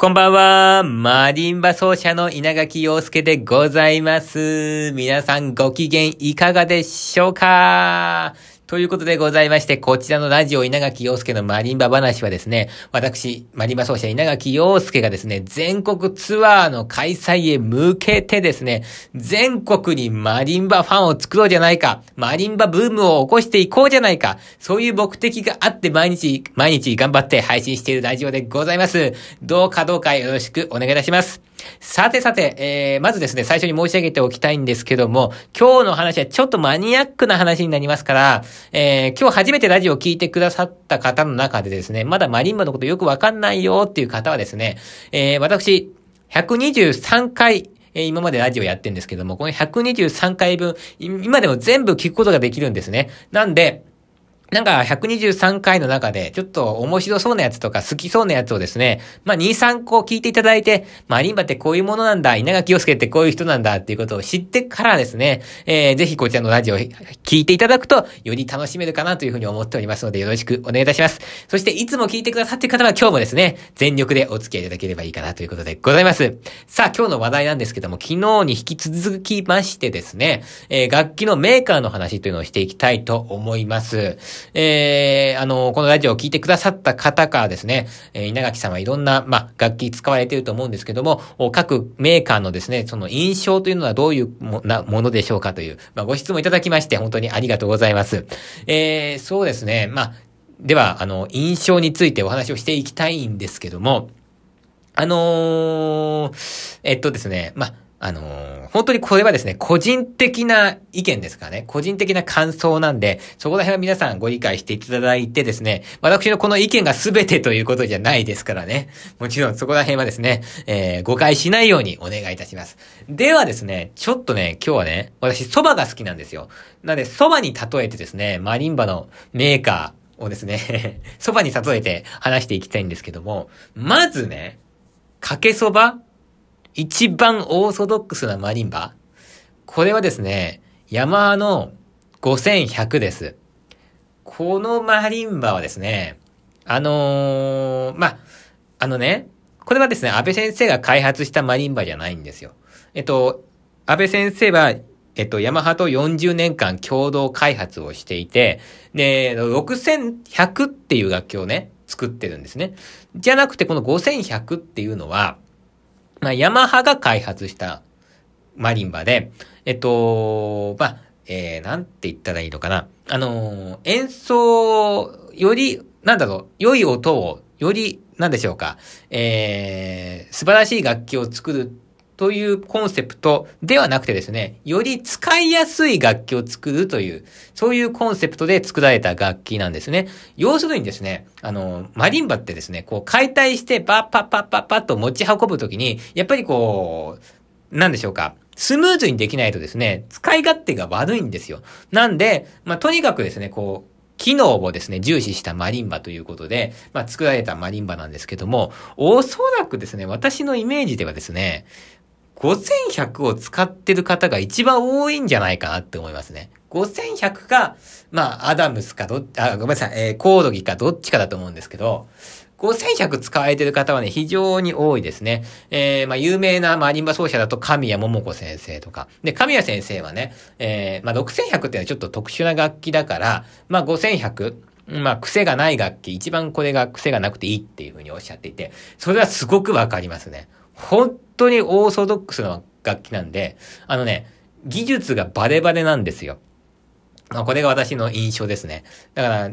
こんばんは。マリンバ奏者の稲垣陽介でございます。皆さんご機嫌いかがでしょうか？ということでございまして、こちらのラジオ稲垣陽介のマリンバ話はですね、私、マリンバ奏者稲垣陽介がですね、全国ツアーの開催へ向けてですね、全国にマリンバファンを作ろうじゃないか、マリンバブームを起こしていこうじゃないか、そういう目的があって毎日、毎日頑張って配信しているラジオでございます。どうかどうかよろしくお願いいたします。さてさて、えー、まずですね、最初に申し上げておきたいんですけども、今日の話はちょっとマニアックな話になりますから、えー、今日初めてラジオを聞いてくださった方の中でですね、まだマリンバのことよくわかんないよっていう方はですね、えー、私、123回、え今までラジオやってんですけども、この123回分、今でも全部聞くことができるんですね。なんで、なんか123回の中でちょっと面白そうなやつとか好きそうなやつをですね、まあ2、3個聞いていただいて、マリンバってこういうものなんだ、稲垣陽介ってこういう人なんだっていうことを知ってからですね、えー、ぜひこちらのラジオを聞いていただくとより楽しめるかなというふうに思っておりますのでよろしくお願いいたします。そしていつも聞いてくださってる方は今日もですね、全力でお付き合いいただければいいかなということでございます。さあ今日の話題なんですけども、昨日に引き続きましてですね、えー、楽器のメーカーの話というのをしていきたいと思います。えー、あの、このラジオを聴いてくださった方からですね、えー、稲垣さんはいろんな、まあ、楽器使われていると思うんですけども、各メーカーのですね、その印象というのはどういうもなものでしょうかという、まあ、ご質問いただきまして、本当にありがとうございます。えー、そうですね、まあ、では、あの、印象についてお話をしていきたいんですけども、あのー、えっとですね、まあ、あのー、本当にこれはですね、個人的な意見ですからね。個人的な感想なんで、そこら辺は皆さんご理解していただいてですね、私のこの意見が全てということじゃないですからね。もちろんそこら辺はですね、えー、誤解しないようにお願いいたします。ではですね、ちょっとね、今日はね、私蕎麦が好きなんですよ。なので、蕎麦に例えてですね、マリンバのメーカーをですね、蕎麦に例えて話していきたいんですけども、まずね、かけ蕎麦一番オーソドックスなマリンバこれはですね、ヤマハの5100です。このマリンバはですね、あのー、まあ、のね、これはですね、安倍先生が開発したマリンバじゃないんですよ。えっと、安倍先生は、えっと、ヤマハと40年間共同開発をしていて、で、6100っていう楽器をね、作ってるんですね。じゃなくて、この5100っていうのは、まあ、ヤマハが開発したマリンバで、えっと、まあ、えー、なんて言ったらいいのかな。あのー、演奏より、なんだろう、良い音を、より、なんでしょうか、えー、素晴らしい楽器を作るというコンセプトではなくてですね、より使いやすい楽器を作るという、そういうコンセプトで作られた楽器なんですね。要するにですね、あの、マリンバってですね、こう解体してパッパッパッパッパッと持ち運ぶときに、やっぱりこう、なんでしょうか。スムーズにできないとですね、使い勝手が悪いんですよ。なんで、まあ、とにかくですね、こう、機能をですね、重視したマリンバということで、まあ、作られたマリンバなんですけども、おそらくですね、私のイメージではですね、5100を使ってる方が一番多いんじゃないかなって思いますね。5100か、まあ、アダムスかど、あ、ごめんなさい、えー、コードギかどっちかだと思うんですけど、5100使われてる方はね、非常に多いですね。えー、まあ、有名なマリンバ奏者だと神谷桃子先生とか。で、神谷先生はね、えー、まあ、6100ってのはちょっと特殊な楽器だから、まあ、5100、まあ、癖がない楽器、一番これが癖がなくていいっていうふうにおっしゃっていて、それはすごくわかりますね。本当にオーソドックスな楽器なんで、あのね、技術がバレバレなんですよ。まあ、これが私の印象ですね。だから、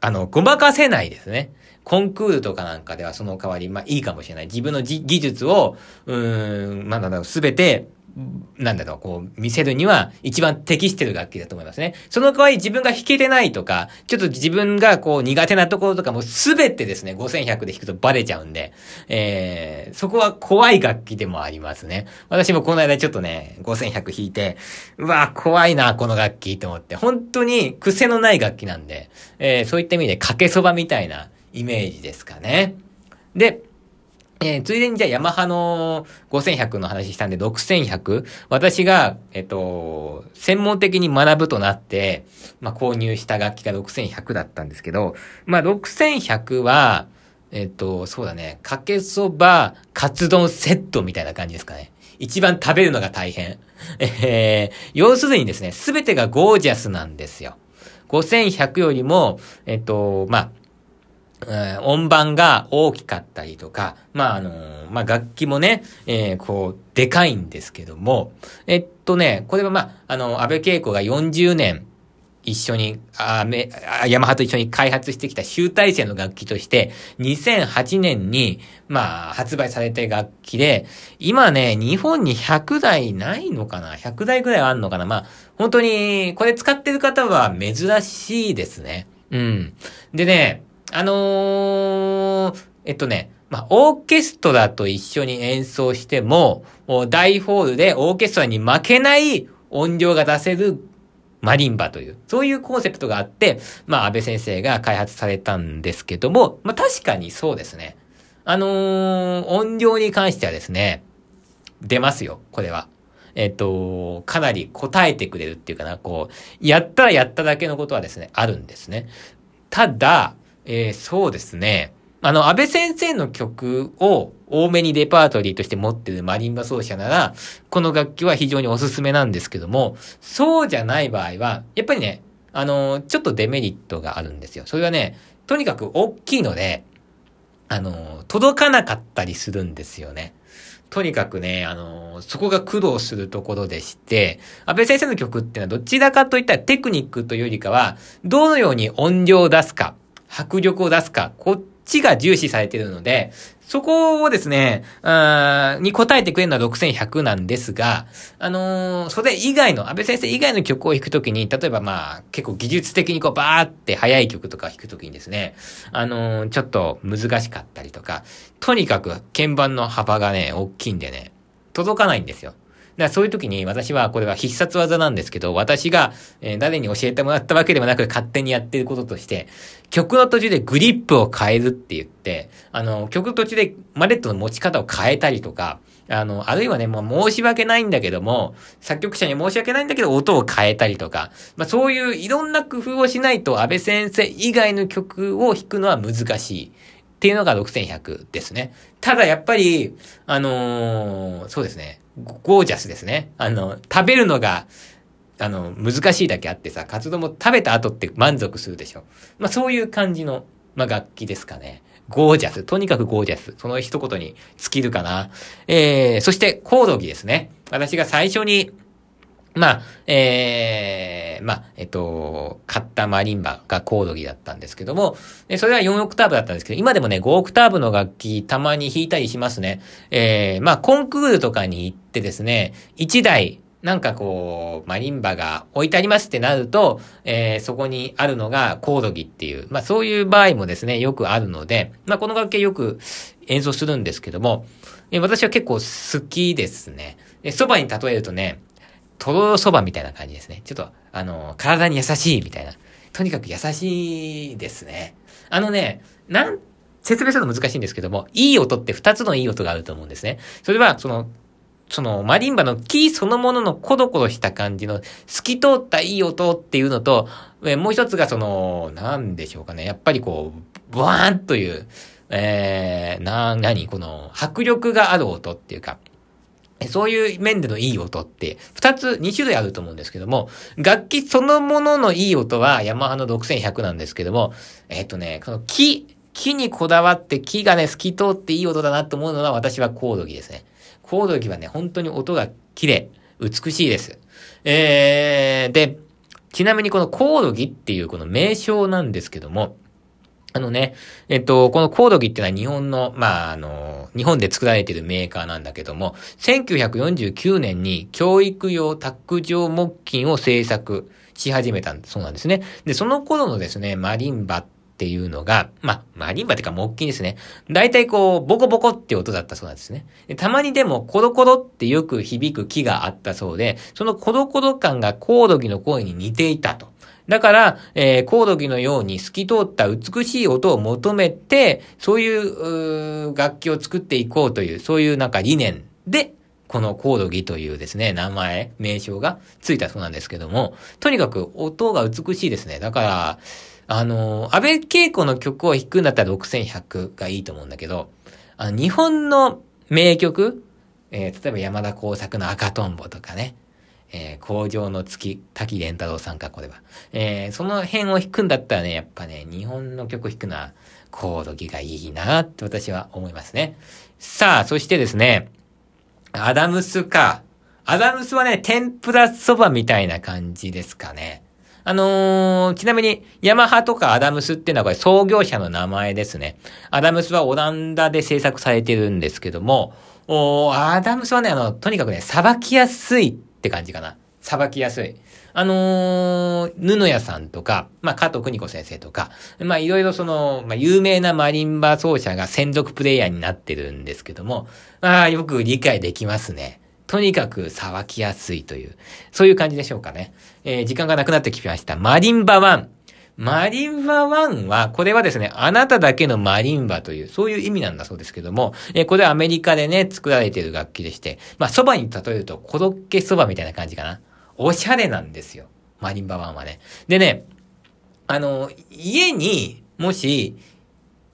あの、ごまかせないですね。コンクールとかなんかではその代わり、まあいいかもしれない。自分の技術を、うーん、まあなんだろ、すべてなんだろう、こう、見せるには一番適してる楽器だと思いますね。その代わり自分が弾けてないとか、ちょっと自分がこう苦手なところとかもすべてですね、5100で弾くとバレちゃうんで、えー、そこは怖い楽器でもありますね。私もこの間ちょっとね、5100弾いて、うわ怖いな、この楽器と思って、本当に癖のない楽器なんで、えー、そういった意味でかけそばみたいなイメージですかね。で、えー、ついでにじゃあヤマハの5100の話したんで6100私が、えっと、専門的に学ぶとなって、まあ、購入した楽器が6100だったんですけど、まあ、6100は、えっと、そうだね。かけそば、カツ丼セットみたいな感じですかね。一番食べるのが大変。えー、要するにですね、すべてがゴージャスなんですよ。5100よりも、えっと、まあ、え音盤が大きかったりとか、まあ、あのー、まあ、楽器もね、えー、こう、でかいんですけども、えっとね、これはまあ、あの、安倍恵子が40年、一緒に、あめあ、ヤマハと一緒に開発してきた集大成の楽器として、2008年に、まあ、発売された楽器で、今ね、日本に100台ないのかな ?100 台ぐらいあるのかな？まあ、本当に、これ使ってる方は珍しいですね。うん。でね、あのー、えっとね、まあ、オーケストラと一緒に演奏しても、大ホールでオーケストラに負けない音量が出せるマリンバという、そういうコンセプトがあって、まあ、安倍先生が開発されたんですけども、まあ、確かにそうですね。あのー、音量に関してはですね、出ますよ、これは。えっ、と、かなり答えてくれるっていうかな、こう、やったらやっただけのことはですね、あるんですね。ただ、えー、そうですね、あの、安倍先生の曲を多めにレパートリーとして持ってるマリンバ奏者なら、この楽器は非常におすすめなんですけども、そうじゃない場合は、やっぱりね、あの、ちょっとデメリットがあるんですよ。それはね、とにかく大きいので、あの、届かなかったりするんですよね。とにかくね、あの、そこが苦労するところでして、安倍先生の曲っていうのはどちらかといったらテクニックというよりかは、どのように音量を出すか、迫力を出すか、こっちが重視されているので、そこをですね、あに答えてくれるのは6100なんですが、あのー、それ以外の、安倍先生以外の曲を弾くときに、例えばまあ、結構技術的にこうバーって速い曲とか弾くときにですね、あのー、ちょっと難しかったりとか、とにかく鍵盤の幅がね、大きいんでね、届かないんですよ。らそういう時に私はこれは必殺技なんですけど、私が、え、誰に教えてもらったわけでもなく勝手にやってることとして、曲の途中でグリップを変えるって言って、あの、曲途中でマレットの持ち方を変えたりとか、あの、あるいはね、もう申し訳ないんだけども、作曲者に申し訳ないんだけど、音を変えたりとか、まあそういういろんな工夫をしないと、安倍先生以外の曲を弾くのは難しい。っていうのが6100ですね。ただやっぱり、あのー、そうですね。ゴージャスですね。あの、食べるのが、あの、難しいだけあってさ、活動も食べた後って満足するでしょ。まあそういう感じの、まあ楽器ですかね。ゴージャス。とにかくゴージャス。その一言に尽きるかな。えー、そしてコードギですね。私が最初に、まあ、ええー、まあ、えっと、買ったマリンバがコオロギだったんですけども、それは4オクターブだったんですけど、今でもね、5オクターブの楽器たまに弾いたりしますね。ええー、まあ、コンクールとかに行ってですね、1台、なんかこう、マリンバが置いてありますってなると、えー、そこにあるのがコオロギっていう、まあそういう場合もですね、よくあるので、まあこの楽器よく演奏するんですけども、私は結構好きですね。そばに例えるとね、とろろそばみたいな感じですね。ちょっと、あの、体に優しいみたいな。とにかく優しいですね。あのね、なん、説明するの難しいんですけども、いい音って二つのいい音があると思うんですね。それは、その、その、マリンバのキーそのもののコロコロした感じの透き通ったいい音っていうのと、えもう一つがその、なんでしょうかね。やっぱりこう、ブワーンという、えー、な、なに、この、迫力がある音っていうか、そういう面でのいい音って、二つ、二種類あると思うんですけども、楽器そのもののいい音はヤマハの6100なんですけども、えっ、とね、この木、木にこだわって木がね、透き通っていい音だなと思うのは私はコオロギですね。コオロギはね、本当に音が綺麗、美しいです。えー、で、ちなみにこのコオロギっていうこの名称なんですけども、あのね、えっと、このコオロギってのは日本の、まあ、あの、日本で作られているメーカーなんだけども、1949年に教育用卓上木琴を製作し始めたそうなんですね。で、その頃のですね、マリンバっていうのが、まあ、マリンバっていうか木琴ですね。大体こう、ボコボコって音だったそうなんですね。でたまにでもコロコロってよく響く木があったそうで、そのコロコロ感がコオロギの声に似ていたと。だから、えー、コオロギのように透き通った美しい音を求めて、そういう楽器を作っていこうという、そういうなんか理念で、このコオロギというですね、名前、名称がついたそうなんですけども、とにかく音が美しいですね。だから、あの、安倍恵子の曲を弾くんだったら6100がいいと思うんだけど、あ、日本の名曲、えー、例えば山田耕作の赤とんぼとかね、えー、工場の月、滝蓮太郎さんか、これは。えー、その辺を弾くんだったらね、やっぱね、日本の曲弾くのは、コードギがいいなって私は思いますね。さあ、そしてですね、アダムスか。アダムスはね、天ぷらそばみたいな感じですかね。あのー、ちなみに、ヤマハとかアダムスっていうのはこれ創業者の名前ですね。アダムスはオランダで制作されてるんですけども、おアダムスはね、あの、とにかくね、さばきやすいって感じかな。さばきやすい。あのー、布屋さんとか、まあ、加藤邦子先生とか、まあ、いろいろその、まあ、有名なマリンバ奏者が専属プレイヤーになってるんですけども、まあ、よく理解できますね。とにかくさばきやすいという、そういう感じでしょうかね。えー、時間がなくなってきました。マリンバ1。マリンバ1は、これはですね、あなただけのマリンバという、そういう意味なんだそうですけども、え、これはアメリカでね、作られている楽器でして、まあ、蕎麦に例えると、コロッケ蕎麦みたいな感じかな。おしゃれなんですよ。マリンバ1はね。でね、あの、家に、もし、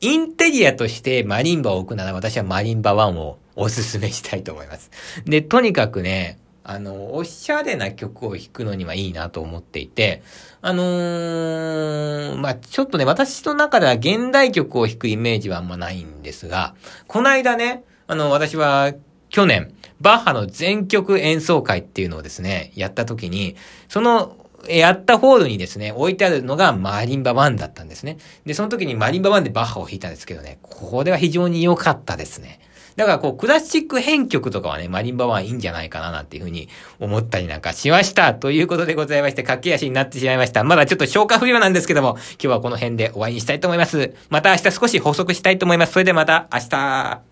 インテリアとしてマリンバを置くなら私はマリンバ1をおすすめしたいと思います。で、とにかくね、あの、おしゃれな曲を弾くのにはいいなと思っていて、あのー、まあ、ちょっとね、私の中では現代曲を弾くイメージはあんまないんですが、この間ね、あの、私は去年、バッハの全曲演奏会っていうのをですね、やった時に、そのやったホールにですね、置いてあるのがマリンバ1だったんですね。で、その時にマリンバ1でバッハを弾いたんですけどね、これは非常に良かったですね。だからこう、クラシック編曲とかはね、マリンバはいいんじゃないかななんていうふうに思ったりなんかしました。ということでございまして、駆け足になってしまいました。まだちょっと消化不良なんですけども、今日はこの辺で終わりにしたいと思います。また明日少し補足したいと思います。それではまた明日。